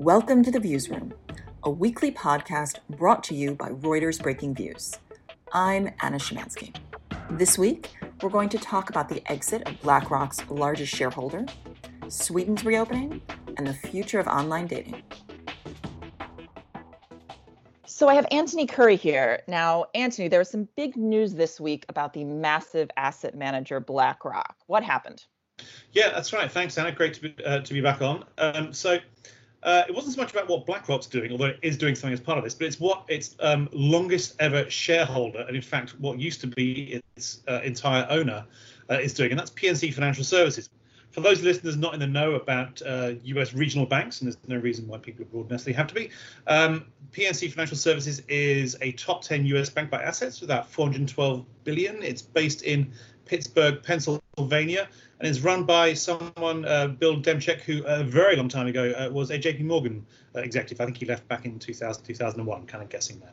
Welcome to the Viewsroom, a weekly podcast brought to you by Reuters Breakingviews. I'm Anna Szymanski. This week, we're going to talk about the exit of BlackRock's largest shareholder, Sweden's reopening, and the future of online dating. So I have Antony Currie here. Now, Antony, there was some big news this week about the massive asset manager BlackRock. What happened? Yeah, that's right. Thanks, Anna. Great to be, uh, to be back on. Um, so uh, it wasn't so much about what BlackRock's doing, although it is doing something as part of this, but it's what its um, longest ever shareholder, and in fact, what used to be its uh, entire owner, uh, is doing, and that's PNC Financial Services. For those listeners not in the know about US uh, regional banks, and there's no reason why people abroad necessarily have to be, um, PNC Financial Services is a top 10 US bank by assets with about 412 billion. It's based in Pittsburgh, Pennsylvania and it's run by someone, uh, Bill Demchak, who a very long time ago uh, was a JP Morgan uh, executive. I think he left back in 2000, 2001, kind of guessing there.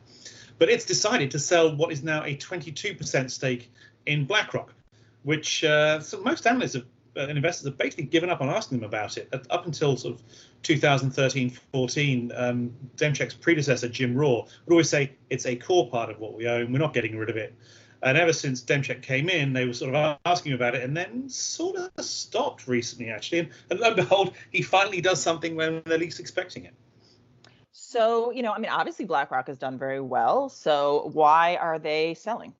But it's decided to sell what is now a 22% stake in BlackRock, which uh, so most analysts have, uh, and investors have basically given up on asking them about it. Up until sort of 2013 14, um, Demchak's predecessor, Jim Rohr, would always say it's a core part of what we own. We're not getting rid of it. And ever since Demchak came in, they were sort of asking about it, and then sort of stopped recently, actually. And, and lo and behold, he finally does something when they're least expecting it. So, you know, I mean, obviously BlackRock has done very well. So why are they selling?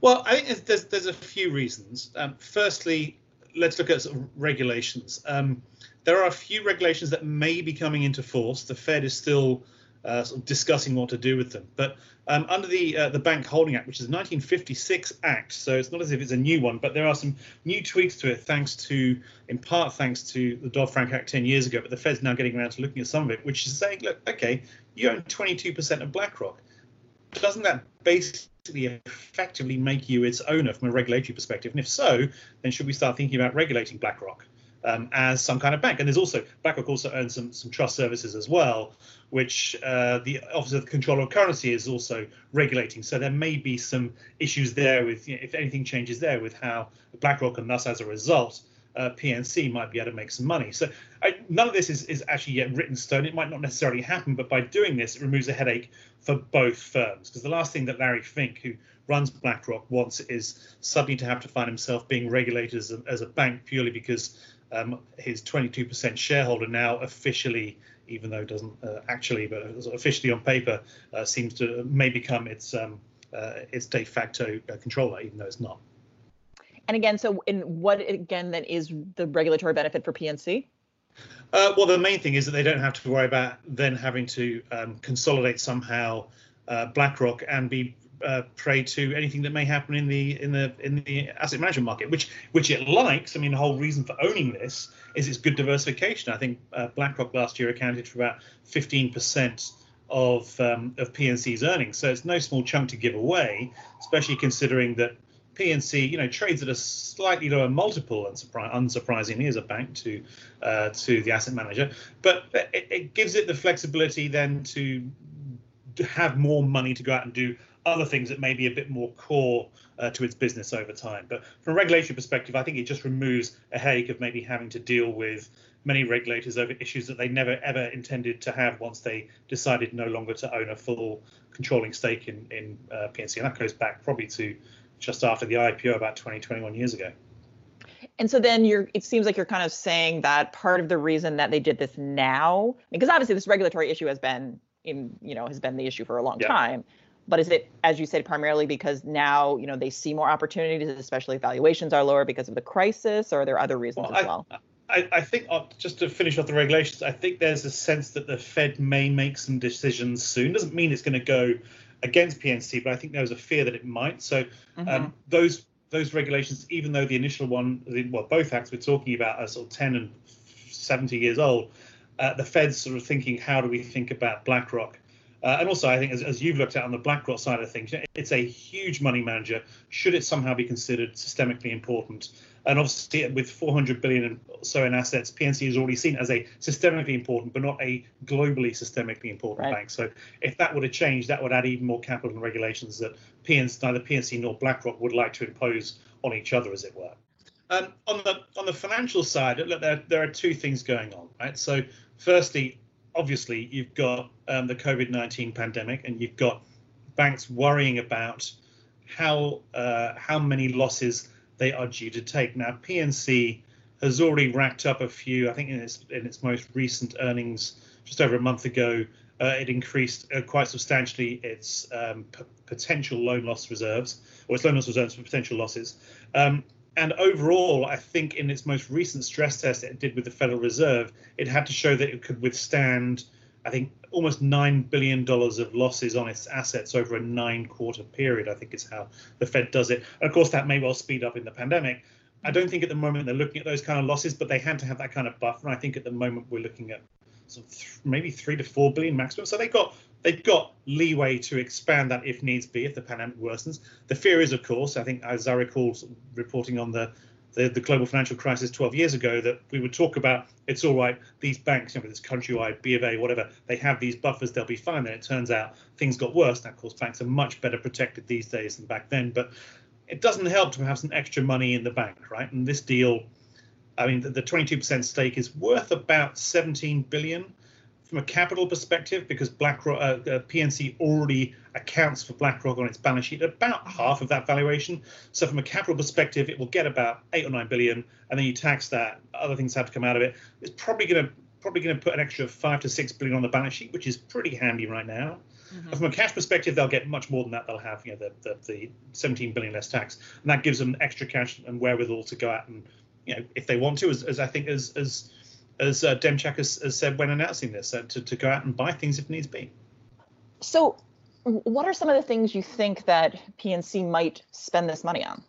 Well, I think there's there's a few reasons. Um, firstly, let's look at sort of regulations. Um, there are a few regulations that may be coming into force. The Fed is still uh, sort of discussing what to do with them. But um, under the uh, the Bank Holding Act, which is a 1956 act, so it's not as if it's a new one, but there are some new tweaks to it, thanks to, in part, thanks to the Dodd Frank Act 10 years ago. But the Fed's now getting around to looking at some of it, which is saying, look, okay, you own 22% of BlackRock. Doesn't that basically effectively make you its owner from a regulatory perspective? And if so, then should we start thinking about regulating BlackRock? Um, as some kind of bank. And there's also BlackRock also owns some some trust services as well, which uh, the Office of the Comptroller of Currency is also regulating. So there may be some issues there with you know, if anything changes there with how BlackRock and thus as a result. Uh, PNC might be able to make some money. So I, none of this is, is actually yet written stone. It might not necessarily happen, but by doing this, it removes a headache for both firms. Because the last thing that Larry Fink, who runs BlackRock, wants is suddenly to have to find himself being regulated as a, as a bank purely because um, his 22% shareholder now officially, even though it doesn't uh, actually, but officially on paper, uh, seems to may become its um, uh, its de facto uh, controller, even though it's not. And again, so in what again then is the regulatory benefit for PNC? Uh, well, the main thing is that they don't have to worry about then having to um, consolidate somehow uh, BlackRock and be uh, prey to anything that may happen in the in the in the asset management market, which which it likes. I mean, the whole reason for owning this is it's good diversification. I think uh, BlackRock last year accounted for about 15% of um, of PNC's earnings, so it's no small chunk to give away, especially considering that PNC, you know, trades at a slightly lower multiple, unsurprisingly, as a bank to uh, to the asset manager. But it, it, gives it the flexibility then to have more money to go out and do other things that may be a bit more core uh, to its business over time. But from a regulatory perspective, I think it just removes a headache of maybe having to deal with many regulators over issues that they never ever intended to have once they decided no longer to own a full controlling stake in in uh, PNC, and that goes back probably to just after the IPO about 20, 21 years ago. And so then you're it seems like you're kind of saying that part of the reason that they did this now, because obviously this regulatory issue has been in, you know, has been the issue for a long yeah. time but is it, as you said, primarily because now you know they see more opportunities, especially if valuations are lower because of the crisis, or are there other reasons well, as well? I, I, think uh, just to finish off the regulations, I think there's a sense that the Fed may make some decisions soon. Doesn't mean it's going to go against PNC, but I think there was a fear that it might. So um, mm-hmm. those those regulations, even though the initial one, well, both acts we're talking about are sort of 10 and 70 years old, uh, the Fed's sort of thinking, how do we think about BlackRock? Uh, and also, I think, as, as, you've looked at on the BlackRock side of things, it's a huge money manager. Should it somehow be considered systemically important? And obviously, with 400 billion or so in assets, PNC is already seen as a systemically important, but not a globally systemically important right. bank. So, if that were to change, that would add even more capital and regulations that PNC, neither PNC nor BlackRock would like to impose on each other, as it were. Um, on the on the financial side, look, there, there are two things going on, right? So, firstly, obviously, you've got um, the COVID 19 pandemic, and you've got banks worrying about how uh, how many losses they are due to take. Now, PNC has already racked up a few. I think in its in its most recent earnings, just over a month ago, uh, it increased uh, quite substantially its um, p- potential loan loss reserves, or its loan loss reserves for potential losses. Um, and overall, I think in its most recent stress test it did with the Federal Reserve, it had to show that it could withstand, I think, almost nine billion dollars of losses on its assets over a nine-quarter period. I think is how the Fed does it. Of course, that may well speed up in the pandemic. I don't think at the moment they're looking at those kind of losses, but they had to have that kind of buffer. And I think at the moment we're looking at th- maybe three to four billion maximum. So they've got they've got leeway to expand that if needs be, if the pandemic worsens. The fear is, of course, I think, as I recall reporting on the, the, the global financial crisis 12 years ago, that we would talk about it's all right, these banks, you know, this countrywide, B of A, whatever, they have these buffers, they'll be fine. Then it turns out things got worse. Now, of course, banks are much better protected these days than back then, but it doesn't help to have some extra money in the bank, right? And this deal, I mean, the, the 22% stake is worth about 17 billion from a capital perspective, because BlackRock, uh, uh, PNC already accounts for BlackRock on its balance sheet about half of that valuation. So from a capital perspective, it will get about eight or nine billion, and then you tax that. Other things have to come out of it. It's probably going to probably going to put an extra five to six billion on the balance sheet, which is pretty handy right now. Mm-hmm. From a cash perspective, they'll get much more than that. They'll have you know the, the, the 17 billion less tax, and that gives them extra cash and wherewithal to go out and you know if they want to, as, as I think as as as uh, Demchak has, has, said when announcing this, uh, to, to go out and buy things if needs be. So, what are some of the things you think that PNC might spend this money on?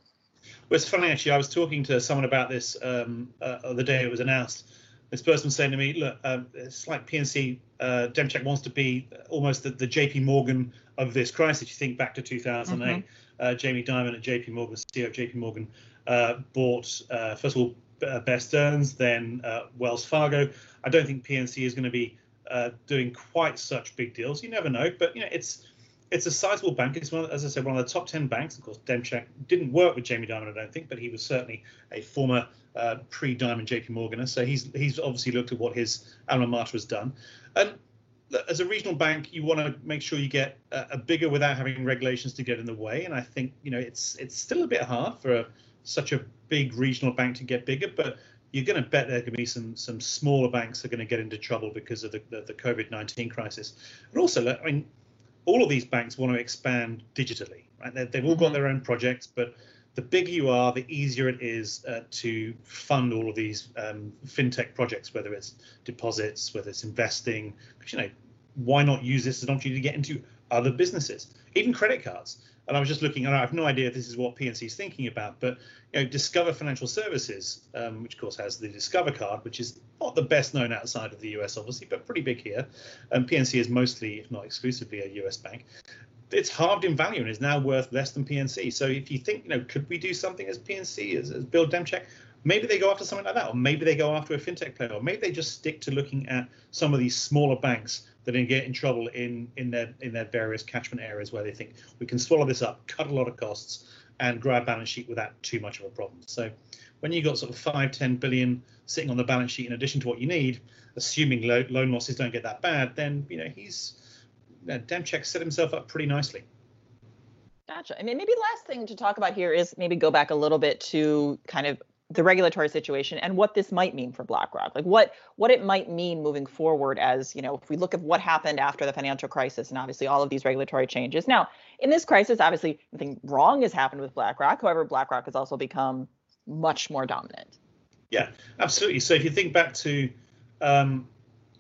Well, it's funny actually. I was talking to someone about this um, uh, the day it was announced. This person was saying to me, "Look, um, it's like PNC. Uh, Demchak wants to be almost the, the J.P. Morgan of this crisis. You think back to 2008. Mm-hmm. Uh, Jamie Dimon at J.P. Morgan, CEO of J.P. Morgan, uh, bought uh, first of all uh, Bear Stearns, then uh, Wells Fargo. I don't think PNC is going to be uh, doing quite such big deals. You never know, but you know it's it's a sizable bank. It's one, as I said, one of the top ten banks. Of course, Demchak didn't work with Jamie Dimon, I don't think, but he was certainly a former uh, pre-Dimon JP Morganer. So he's he's obviously looked at what his alma mater has done. And as a regional bank, you want to make sure you get a, a, bigger without having regulations to get in the way. And I think you know it's it's still a bit hard for a such a big regional bank to get bigger, but you're going to bet there can be some some smaller banks are going to get into trouble because of the, the, the COVID nineteen crisis. And also, I mean, all of these banks want to expand digitally, right? they have all got mm-hmm. their own projects, but the bigger you are, the easier it is uh, to fund all of these um, fintech projects, whether it's deposits, whether it's investing. Because you know, why not use this as an opportunity to get into other businesses, even credit cards? and I was just looking, and I have no idea if this is what PNC is thinking about, but you know, Discover Financial Services, um, which of course has the Discover card, which is not the best known outside of the US, obviously, but pretty big here. And PNC is mostly, if not exclusively, a US bank. It's halved in value and is now worth less than PNC. So if you think, you know, could we do something as PNC, as, as Bill Demchak? Maybe they go after something like that, or maybe they go after a fintech player, or maybe they just stick to looking at some of these smaller banks going to get in trouble in in their in their various catchment areas where they think we can swallow this up, cut a lot of costs, and grow a balance sheet without too much of a problem. So when you've got sort of five, 10 billion sitting on the balance sheet in addition to what you need, assuming lo- loan losses don't get that bad, then you know he's you know, Demchak set himself up pretty nicely. Gotcha. I mean, maybe last thing to talk about here is maybe go back a little bit to kind of the regulatory situation and what this might mean for BlackRock, like what what it might mean moving forward. As you know, if we look at what happened after the financial crisis and obviously all of these regulatory changes. Now, in this crisis, obviously, nothing wrong has happened with BlackRock. However, BlackRock has also become much more dominant. Yeah, absolutely. So if you think back to um,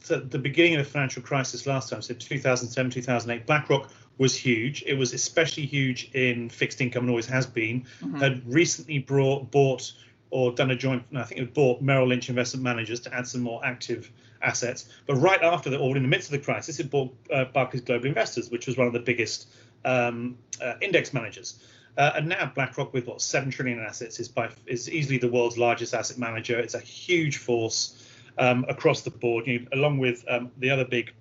the beginning of the financial crisis last time, so 2007, 2008, BlackRock was huge. It was especially huge in fixed income and always has been. Mm-hmm. Had recently brought, bought or done a joint, I think it bought Merrill Lynch Investment Managers to add some more active assets. But right after that, or in the midst of the crisis, it bought uh, Barclays Global Investors, which was one of the biggest um, uh, index managers. Uh, and now BlackRock, with what seven trillion in assets, is by is easily the world's largest asset manager. It's a huge force um, across the board, you know, along with um, the other big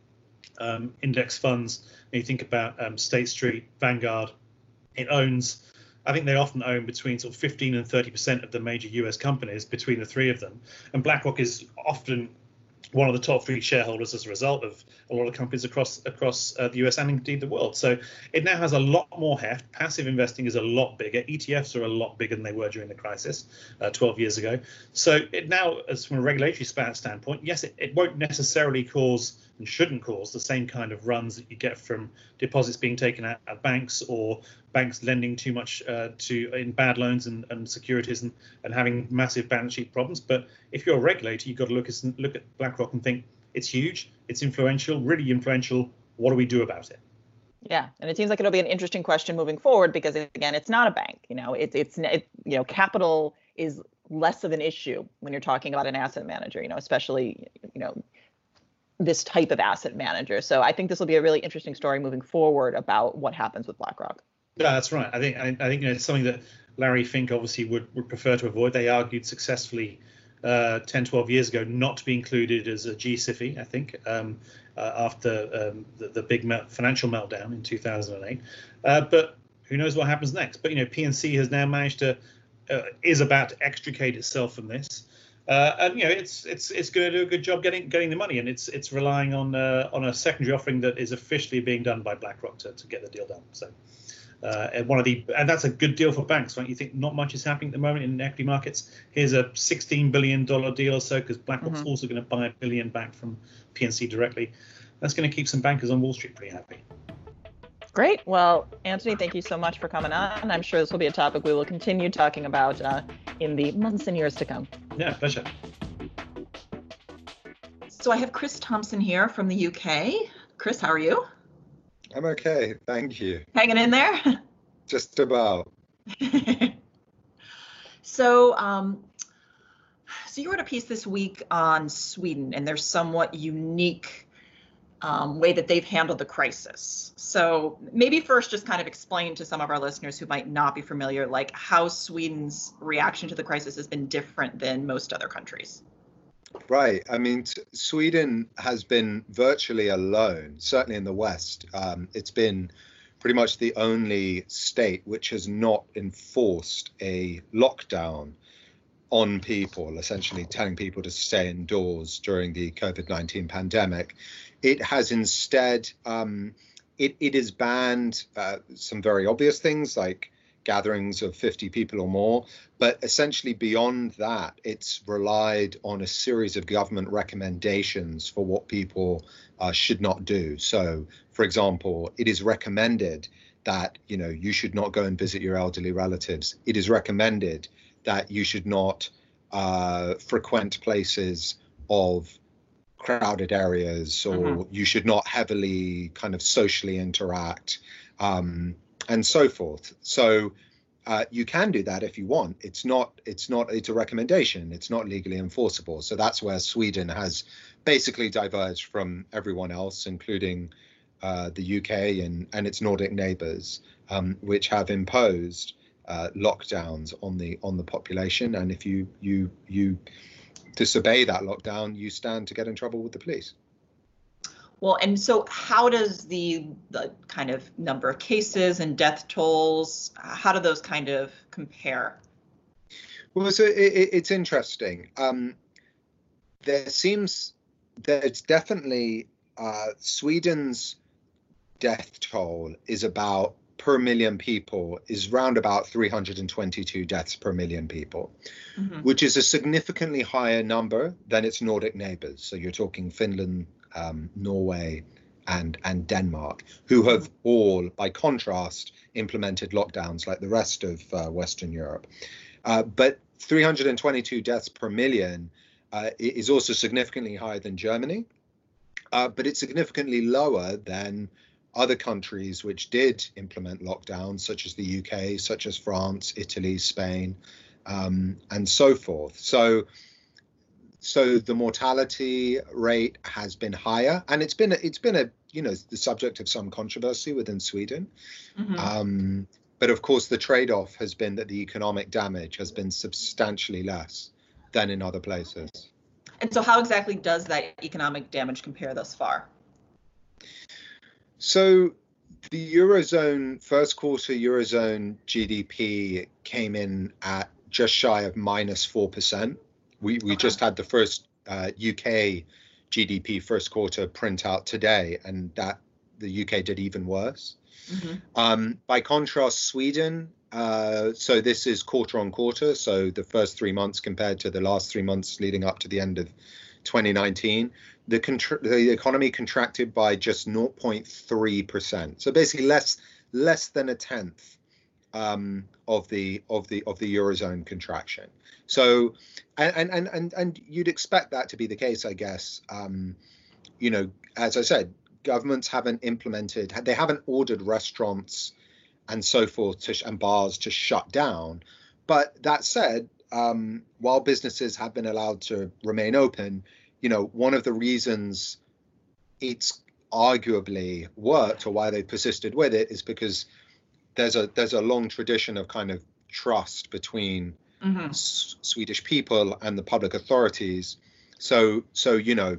um, index funds. You think about um, State Street, Vanguard. It owns, I think they often own between sort of 15 and 30 percent of the major U.S. companies between the three of them. And BlackRock is often one of the top three shareholders as a result of a lot of companies across across uh, the US and indeed the world. So it now has a lot more heft. Passive investing is a lot bigger. ETFs are a lot bigger than they were during the crisis uh, 12 years ago. So it now, as from a regulatory standpoint, yes, it, it won't necessarily cause and shouldn't cause the same kind of runs that you get from deposits being taken out at banks or banks lending too much uh, to in bad loans and, and securities and, and having massive balance sheet problems. But if you're a regulator, you've got to look at look at BlackRock and think it's huge, it's influential, really influential. What do we do about it? Yeah, and it seems like it'll be an interesting question moving forward because again, it's not a bank. You know, it's it's it, you know, capital is less of an issue when you're talking about an asset manager. You know, especially you know this type of asset manager. So I think this will be a really interesting story moving forward about what happens with BlackRock. Yeah, that's right. I think I, I think you know, it's something that Larry Fink obviously would, would prefer to avoid. They argued successfully uh, 10, 12 years ago not to be included as a GSIFI, I think, um, uh, after um, the, the, big financial meltdown in 2008. Uh, but who knows what happens next? But you know, PNC has now managed to uh, is about to extricate itself from this. Uh, and you know it's it's it's going to do a good job getting getting the money, and it's it's relying on uh, on a secondary offering that is officially being done by BlackRock to, to get the deal done. So, uh, and one of the and that's a good deal for banks, right? You think not much is happening at the moment in equity markets. Here's a 16 billion dollar deal or so because BlackRock's mm-hmm. also going to buy a billion back from PNC directly. That's going to keep some bankers on Wall Street pretty happy. Great. Well, Antony, thank you so much for coming on. I'm sure this will be a topic we will continue talking about uh, in the months and years to come. Yeah, pleasure. So I have Chris Thompson here from the UK. Chris, how are you? I'm okay, thank you. Hanging in there? Just about. so, um, so you wrote a piece this week on Sweden and their somewhat unique um, way that they've handled the crisis. So maybe first just kind of explain to some of our listeners who might not be familiar, like how Sweden's reaction to the crisis has been different than most other countries. Right. I mean, Sweden has been virtually alone, certainly in the West. Um, it's been pretty much the only state which has not enforced a lockdown on people, essentially telling people to stay indoors during the COVID 19 pandemic. It has instead, um, it, it has banned uh, some very obvious things like gatherings of 50 people or more. But essentially, beyond that, it's relied on a series of government recommendations for what people uh, should not do. So, for example, it is recommended that you know you should not go and visit your elderly relatives. It is recommended that you should not uh, frequent places of crowded areas or mm-hmm. you should not heavily kind of socially interact um, and so forth. So uh, you can do that if you want. It's not it's not it's a recommendation. It's not legally enforceable. So that's where sweden has basically diverged from everyone else including uh, the uk and and its nordic neighbors um, which have imposed uh, lockdowns on the on the population. And if you you you disobey that lockdown, you stand to get in trouble with the police. Well, and so how does the the kind of number of cases and death tolls, how do those kind of compare? Well, so it, it's interesting. Um, there seems there's definitely uh, Sweden's death toll is about per million people is round about 322 deaths per million people, mm-hmm. which is a significantly higher number than its Nordic neighbors. So you're talking Finland, um, Norway, and and Denmark, who have all, by contrast, implemented lockdowns like the rest of uh, Western Europe. Uh, but 322 deaths per million uh, is also significantly higher than Germany, uh, but it's significantly lower than other countries which did implement lockdowns, such as the UK, such as France, Italy, Spain, um, and so forth. So, so the mortality rate has been higher, and it's been it's been a you know the subject of some controversy within Sweden. Mm-hmm. Um, but of course, the trade-off has been that the economic damage has been substantially less than in other places. And so, how exactly does that economic damage compare thus far? So, the eurozone first quarter eurozone GDP came in at just shy of minus minus four percent. We we okay. just had the first uh, UK GDP first quarter printout today, and that the UK did even worse. Mm-hmm. Um, by contrast, Sweden. Uh, so this is quarter on quarter. So the first three months compared to the last three months leading up to the end of 2019, the, the economy contracted by just 0.3 percent. So basically less less than a tenth um, of the of the of the eurozone contraction. So, and and and and you'd expect that to be the case, I guess. Um, you know, as I said, governments haven't implemented, they haven't ordered restaurants and so forth to, and bars to shut down. But that said, um, while businesses have been allowed to remain open, you know, one of the reasons it's arguably worked or why they persisted with it is because there's a there's a long tradition of kind of trust between mm-hmm. S- Swedish people and the public authorities. So so you know,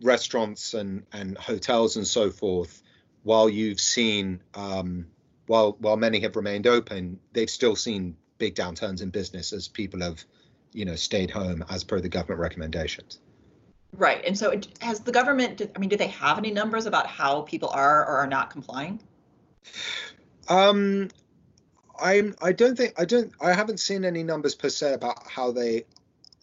restaurants and and hotels and so forth. While you've seen um, while while many have remained open, they've still seen big downturns in business as people have you know stayed home as per the government recommendations. Right. And so has the government, I mean, do they have any numbers about how people are or are not complying? Um, I'm. I don't think. I don't. I haven't seen any numbers per se about how they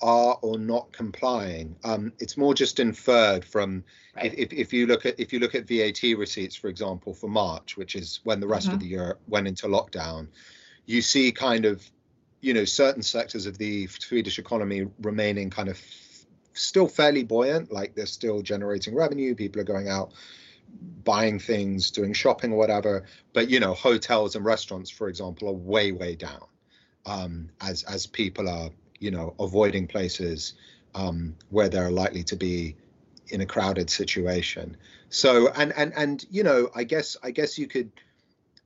are or not complying. Um, it's more just inferred from right. if, if you look at if you look at VAT receipts, for example, for March, which is when the rest mm-hmm. of the year went into lockdown, you see kind of, you know, certain sectors of the Swedish economy remaining kind of still fairly buoyant, like they're still generating revenue, people are going out buying things, doing shopping or whatever. But you know, hotels and restaurants, for example, are way, way down um, as as people are you know avoiding places um, where they're likely to be in a crowded situation. So and and and you know, I guess I guess you could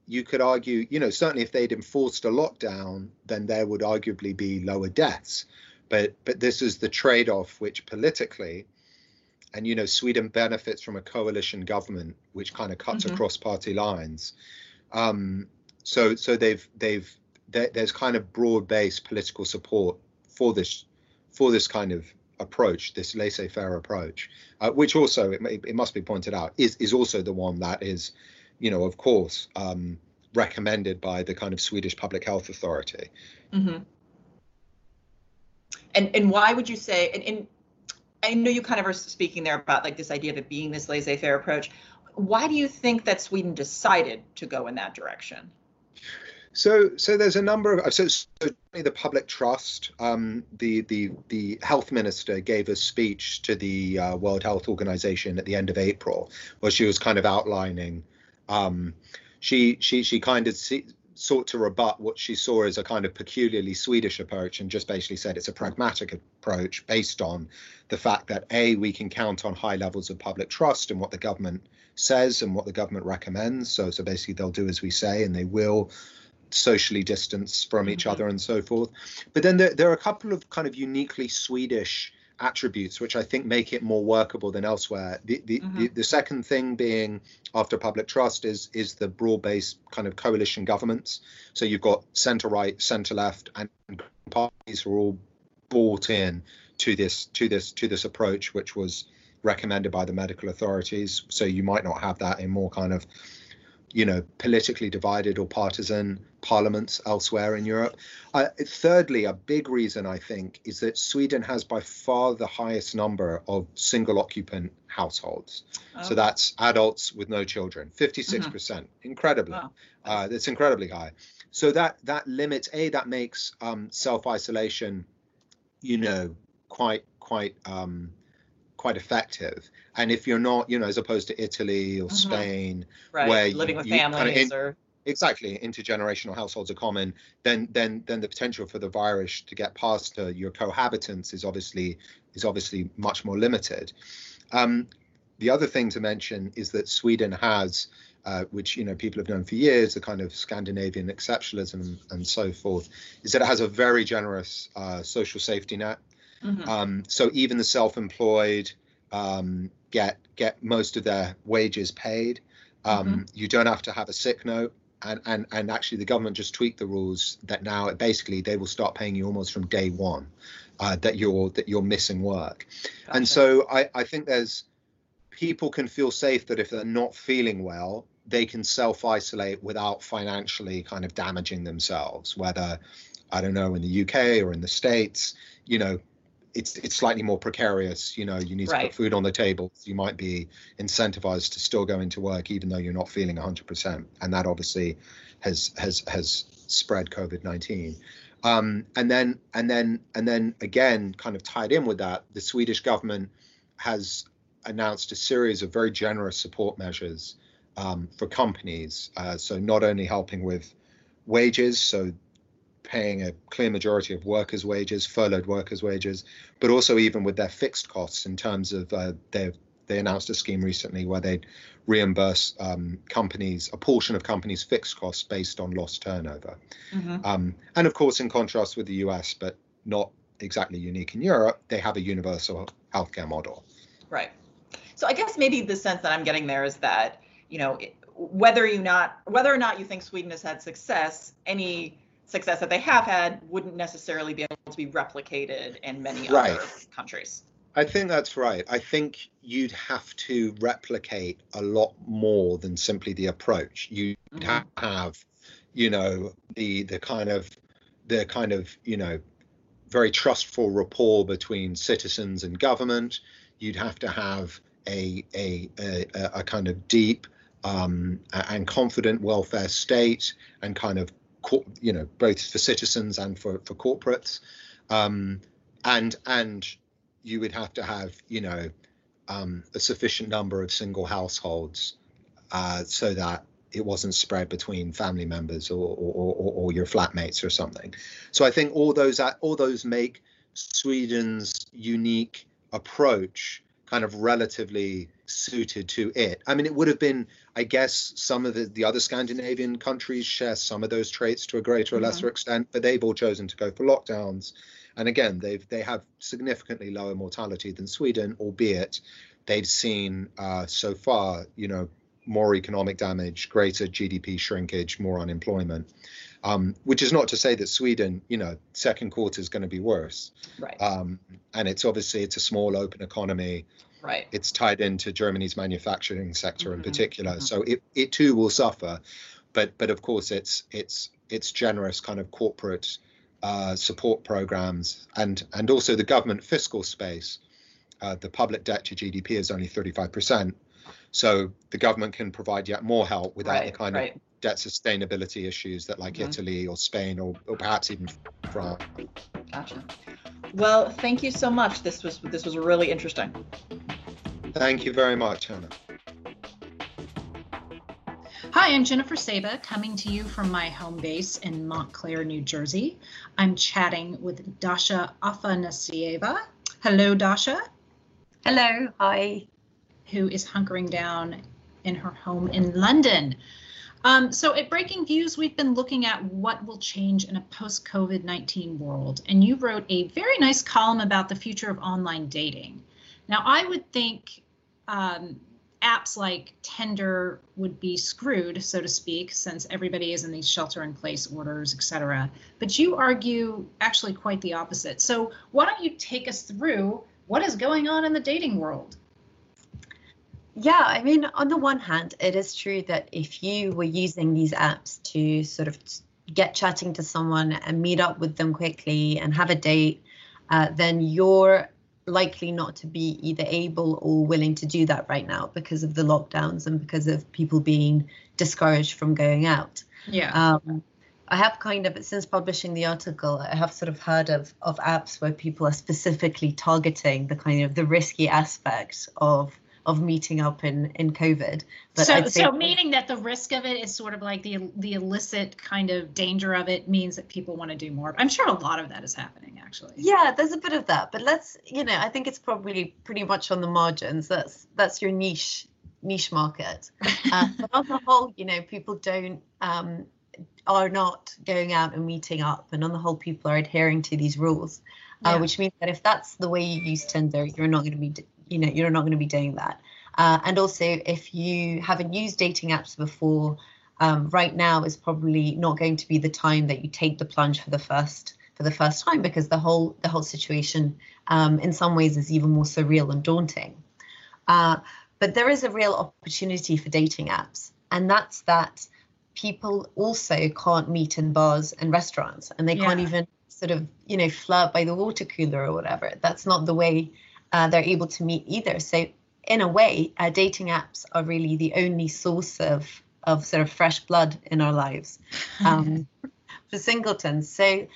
you could argue, you know, certainly if they'd enforced a lockdown, then there would arguably be lower deaths. But but this is the trade-off which politically and you know Sweden benefits from a coalition government which kind of cuts mm-hmm. across party lines. Um, so so they've they've there's kind of broad-based political support for this for this kind of approach, this laissez-faire approach, uh, which also it, may, it, must be pointed out is is also the one that is, you know, of course, um, recommended by the kind of Swedish Public Health Authority. Mm-hmm. And and why would you say and, and I know you kind of are speaking there about like this idea of it being this laissez-faire approach. Why do you think that Sweden decided to go in that direction? So, so there's a number of so, so the public trust. Um, the the the health minister gave a speech to the uh, World Health Organization at the end of April, where she was kind of outlining. Um, she she she kind of see, sought to rebut what she saw as a kind of peculiarly Swedish approach and just basically said it's a pragmatic approach based on the fact that A, we can count on high levels of public trust and what the government says and what the government recommends. So, so basically, they'll do as we say and they will socially distance from each mm-hmm. other and so forth. But then there, there are a couple of kind of uniquely Swedish attributes which I think make it more workable than elsewhere. The the, mm-hmm. the, the, second thing being after public trust is is the broad-based kind of coalition governments. So you've got centre right, centre left, and parties who are all bought in to this to this to this approach, which was recommended by the medical authorities. So you might not have that in more kind of you know, politically divided or partisan parliaments elsewhere in Europe. Uh, thirdly, a big reason I think is that Sweden has by far the highest number of single occupant households. Oh. So that's adults with no children, 56%. Mm-hmm. percent Incredibly. Wow. Uh, it's incredibly high. So that that limits a that makes um, self isolation, you know, quite quite um, quite effective. And if you're not, you know, as opposed to Italy or mm-hmm. Spain, right. where living you, with families kind of in, or exactly intergenerational households are common, then then then the potential for the virus to get past uh, your cohabitants is obviously is obviously much more limited. Um, the other thing to mention is that Sweden has, uh, which you know people have known for years, the kind of Scandinavian exceptionalism and so forth, is that it has a very generous uh, social safety net. Mm-hmm. Um, so even the self-employed um, get get most of their wages paid. Um, mm-hmm. You don't have to have a sick note, and, and and actually the government just tweaked the rules that now basically they will start paying you almost from day one uh, that you're that you're missing work. Gotcha. And so I I think there's people can feel safe that if they're not feeling well, they can self isolate without financially kind of damaging themselves. Whether I don't know in the UK or in the states, you know, it's it's slightly more precarious. You know, you need to right. put food on the table. You might be incentivized to still go into work even though you're not feeling 100%, and that obviously has has has spread COVID-19. Um, and then and then and then again, kind of tied in with that, the Swedish government has announced a series of very generous support measures um, for companies. Uh, so not only helping with wages, so paying a clear majority of workers' wages, furloughed workers' wages, but also even with their fixed costs in terms of uh, they they announced a scheme recently where they'd reimburse um, companies a portion of companies' fixed costs based on lost turnover. Mm-hmm. Um, and of course, in contrast with the US, but not exactly unique in Europe, they have a universal healthcare model. Right. So I guess maybe the sense that I'm getting there is that you know whether you not whether or not you think Sweden has had success, any success that they have had wouldn't necessarily be able to be replicated in many right. other countries. I think that's right. I think you'd have to replicate a lot more than simply the approach. You'd mm-hmm. have, you know, the the kind of the kind of you know very trustful rapport between citizens and government. You'd have to have a a a, a kind of deep um, and confident welfare state and kind of you know both for citizens and for for corporates um, and and you would have to have you know um, a sufficient number of single households uh, so that it wasn't spread between family members or, or, or, or, your flatmates or something. So I think all those all those make Sweden's unique approach kind of relatively suited to it. I mean, it would have been, I guess, some of the, the other Scandinavian countries share some of those traits to a greater or mm-hmm. lesser extent, but they've all chosen to go for lockdowns. And again, they've they have significantly lower mortality than Sweden, albeit they've seen uh, so far, you know, more economic damage, greater GDP shrinkage, more unemployment. Um, which is not to say that Sweden, you know, second quarter is going to be worse. Right. Um, and it's obviously it's a small open economy. Right. It's tied into Germany's manufacturing sector mm-hmm. in particular, mm-hmm. so it, it too will suffer. But but of course it's it's it's generous kind of corporate uh, support programs and and also the government fiscal space. Uh, the public debt to GDP is only 35 percent, so the government can provide yet more help without right, the kind right. of debt sustainability issues that like mm-hmm. Italy or Spain or, or perhaps even France. Gotcha. Well, thank you so much. This was this was really interesting. Thank you very much, Hannah. Hi, I'm Jennifer Saba, coming to you from my home base in Montclair, New Jersey. I'm chatting with Dasha Afanasieva. Hello, Dasha. Hello, hi. Who is hunkering down in her home in London. Um, so at Breakingviews, we've been looking at what will change in a post COVID 19 world. And you wrote a very nice column about the future of online dating. Now, I would think um, apps like Tinder would be screwed, so to speak, since everybody is in these shelter in place orders, et cetera. But you argue actually quite the opposite. So why don't you take us through what is going on in the dating world? Yeah, I mean, on the one hand, it is true that if you were using these apps to sort of get chatting to someone and meet up with them quickly and have a date, uh, then you're likely not to be either able or willing to do that right now because of the lockdowns and because of people being discouraged from going out. Yeah. Um, I have kind of since publishing the article, I have sort of heard of of apps where people are specifically targeting the kind of the risky aspect of of meeting up in in COVID. But so, so meaning that the risk of it is sort of like the the illicit kind of danger of it means that people want to do more. I'm sure a lot of that is happening actually. Yeah, there's a bit of that, but let's you know I think it's probably pretty much on the margins. That's that's your niche niche market. Uh, but on the whole, you know, people don't um, are not going out and meeting up, and on the whole, people are adhering to these rules. Uh, yeah. Uh, which means that if that's the way you use Tinder, you're not going to be you know you're not going to be doing that. Uh, and also if you haven't used dating apps before um, right now is probably not going to be the time that you take the plunge for the first for the first time because the whole the whole situation um, in some ways is even more surreal and daunting. Uh, but there is a real opportunity for dating apps and that's that people also can't meet in bars and restaurants and they yeah. can't even sort of you know flirt by the water cooler or whatever. That's not the way uh, they're able to meet either. So in a way, uh, dating apps are really the only source of of sort of fresh blood in our lives um, for singletons. So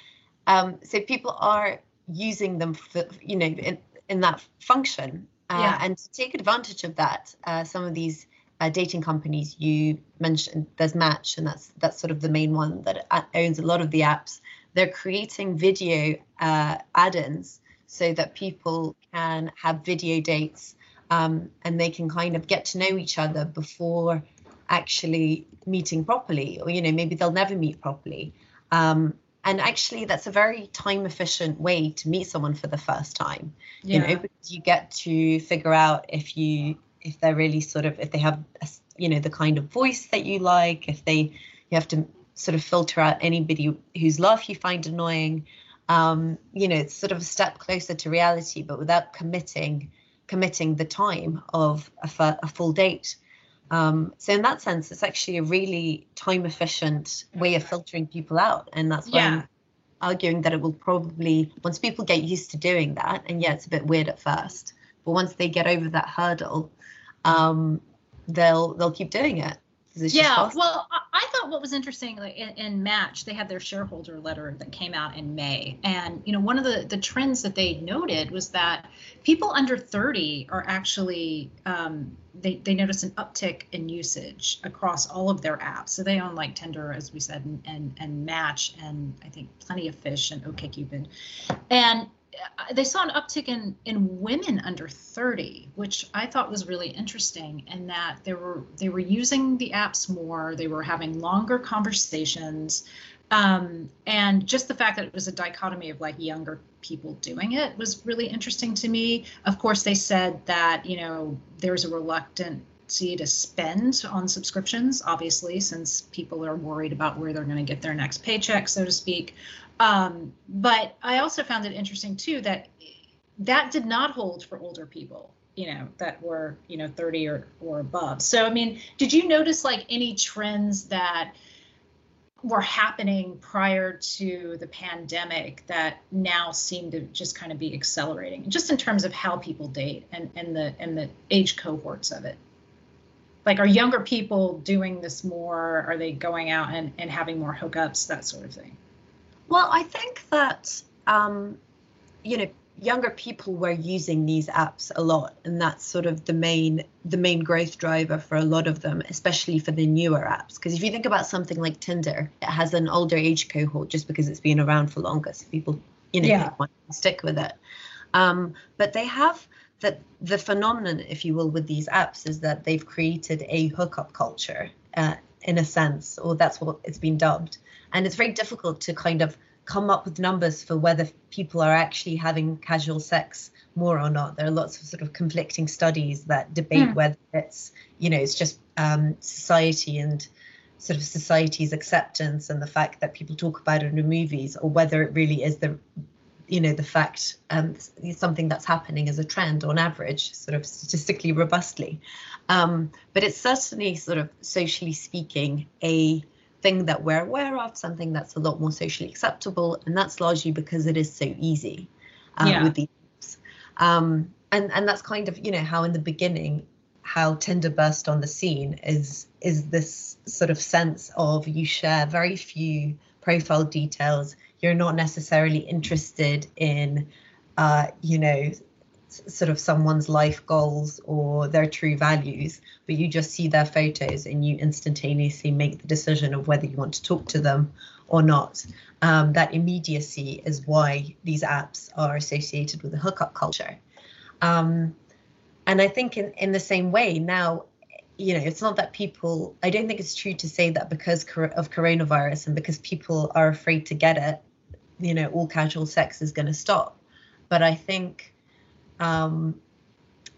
um, so people are using them for you know in, in that function uh, yeah. and to take advantage of that. Uh, some of these uh, dating companies you mentioned, there's Match, and that's that's sort of the main one that uh, owns a lot of the apps. They're creating video uh, add-ins so that people can have video dates um, and they can kind of get to know each other before actually meeting properly or you know maybe they'll never meet properly um, and actually that's a very time efficient way to meet someone for the first time yeah. you know because you get to figure out if you if they're really sort of if they have a, you know the kind of voice that you like if they you have to sort of filter out anybody whose laugh you find annoying um, you know, it's sort of a step closer to reality, but without committing committing the time of a, a full date. Um, so in that sense, it's actually a really time efficient way of filtering people out, and that's why yeah. I'm arguing that it will probably once people get used to doing that, and yeah, it's a bit weird at first, but once they get over that hurdle, um, they'll they'll keep doing it yeah well I, thought what was interesting like in, in, match they had their shareholder letter that came out in may. And you know one of the the trends that they noted was that people under 30 are actually um, they, they notice an uptick in usage across all of their apps. So they own like tinder as we said and and, and match and i think plenty of fish and okcupid. And they saw an uptick in in women under 30 which i thought was really interesting and that they were they were using the apps more they were having longer conversations um, and just the fact that it was a dichotomy of like younger people doing it was really interesting to me of course they said that you know there's a reluctant to spend on subscriptions, obviously, since people are worried about where they're going to get their next paycheck, so to speak. Um, but I also found it interesting too that that did not hold for older people, you know, that were, you know, 30 or, or above. So, I mean, did you notice like any trends that were happening prior to the pandemic that now seem to just kind of be accelerating, just in terms of how people date and, and the and the age cohorts of it? Like, are younger people doing this more? Are they going out and, and having more hookups, that sort of thing? Well, I think that um, you know younger people were using these apps a lot, and that's sort of the main the main growth driver for a lot of them, especially for the newer apps. Because if you think about something like Tinder, it has an older age cohort just because it's been around for longer, so people you know yeah. stick with it. Um, but they have that the phenomenon, if you will, with these apps is that they've created a hookup culture. Uh, in a sense, or that's what it's been dubbed. And it's very difficult to kind of come up with numbers for whether people are actually having casual sex more or not. There are lots of sort of conflicting studies that debate mm. whether it's, you know, it's just um, society and sort of society's acceptance and the fact that people talk about it in the movies, or whether it really is the, you know, the fact um, something that's happening as a trend on average, sort of statistically robustly. Um, but it's certainly sort of socially speaking a thing that we're aware of, something that's a lot more socially acceptable, and that's largely because it is so easy uh, yeah. with these. Um, and and that's kind of you know how in the beginning how Tinder burst on the scene is is this sort of sense of you share very few profile details. You're not necessarily interested in, uh, you know, sort of someone's life goals or their true values, but you just see their photos and you instantaneously make the decision of whether you want to talk to them or not. Um, that immediacy is why these apps are associated with the hookup culture. Um, and I think in, in the same way now, you know, it's not that people, I don't think it's true to say that because of coronavirus and because people are afraid to get it, you know, all casual sex is going to stop. But I think um,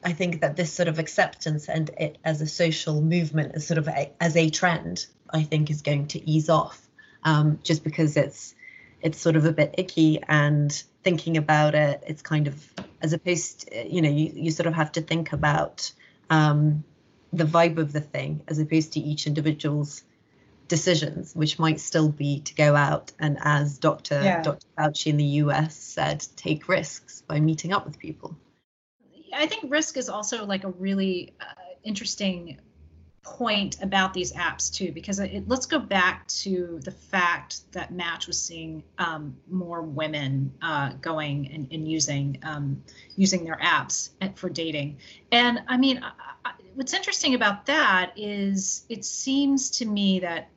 I think that this sort of acceptance and it as a social movement, as sort of a, as a trend, I think is going to ease off, um, just because it's it's sort of a bit icky and thinking about it, it's kind of as opposed, to, you know, you, you sort of have to think about um, the vibe of the thing as opposed to each individual's decisions, which might still be to go out and, as Dr. Yeah. Dr. Fauci in the US said, take risks by meeting up with people. I think risk is also like a really uh, interesting point about these apps too, because it, let's go back to the fact that Match was seeing um, more women uh, going and, and using um, using their apps for dating. And I mean, I, what's interesting about that is it seems to me that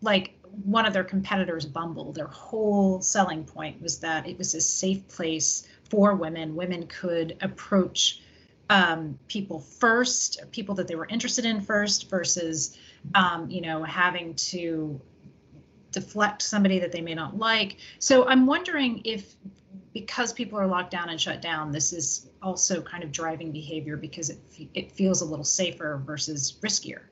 like one of their competitors, Bumble, their whole selling point was that it was a safe place for women. Women could approach um, people first, people that they were interested in first, versus um, you know having to deflect somebody that they may not like. So I'm wondering if because people are locked down and shut down, this is also kind of driving behavior because it it feels a little safer versus riskier.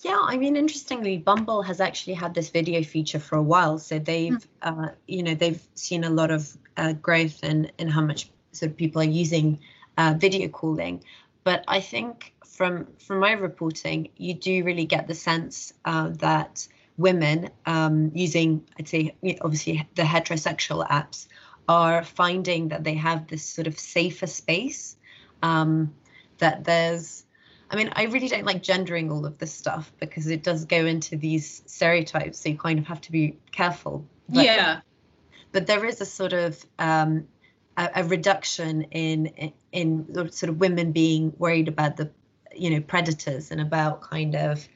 Yeah, I mean, interestingly, Bumble has actually had this video feature for a while, so they've, mm. uh, you know, they've seen a lot of uh, growth in in how much sort of people are using uh, video calling. But I think from from my reporting, you do really get the sense uh, that women um, using, I'd say, obviously the heterosexual apps are finding that they have this sort of safer space. Um, that there's I mean, I really don't like gendering all of this stuff because it does go into these stereotypes. So you kind of have to be careful. But, yeah. But there is a sort of um, a, a, reduction in in sort of women being worried about the, you know, predators and about kind of,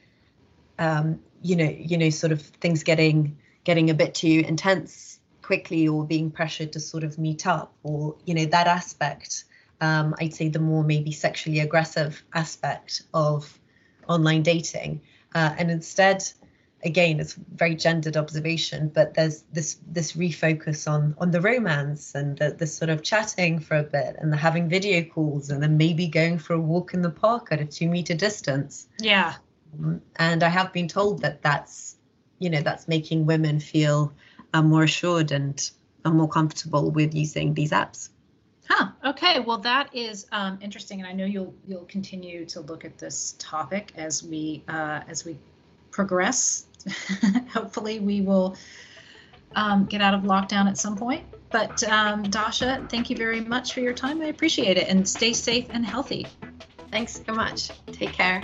um, you know, you know, sort of things getting getting a bit too intense quickly or being pressured to sort of meet up or you know that aspect um, I'd say the more maybe sexually aggressive aspect of online dating. Uh, and instead, again, it's very gendered observation, but there's this this refocus on on the romance and the, the sort of chatting for a bit and the having video calls and then maybe going for a walk in the park at a two meter distance. Yeah. Um, and I have been told that that's, you know, that's making women feel uh, more assured and are more comfortable with using these apps. Huh. Okay. Well, that is um, interesting, and I know you'll you'll continue to look at this topic as we uh, as we progress. Hopefully, we will um, get out of lockdown at some point. But um, Dasha, thank you very much for your time. I appreciate it, and stay safe and healthy. Thanks so much. Take care.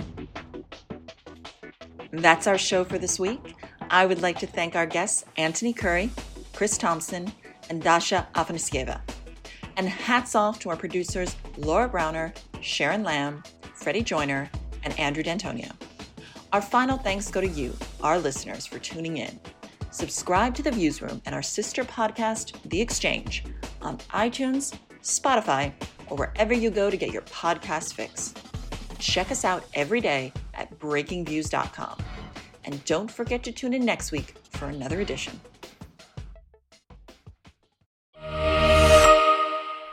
That's our show for this week. I would like to thank our guests Antony Currie, Chris Thompson, and Dasha Afanasieva. And hats off to our producers Laura Browner, Sharon Lamb, Freddie Joyner, and Andrew D'Antonio. Our final thanks go to you, our listeners, for tuning in. Subscribe to The Viewsroom and our sister podcast, The Exchange, on iTunes, Spotify, or wherever you go to get your podcast fix. Check us out every day at breakingviews.com. And don't forget to tune in next week for another edition.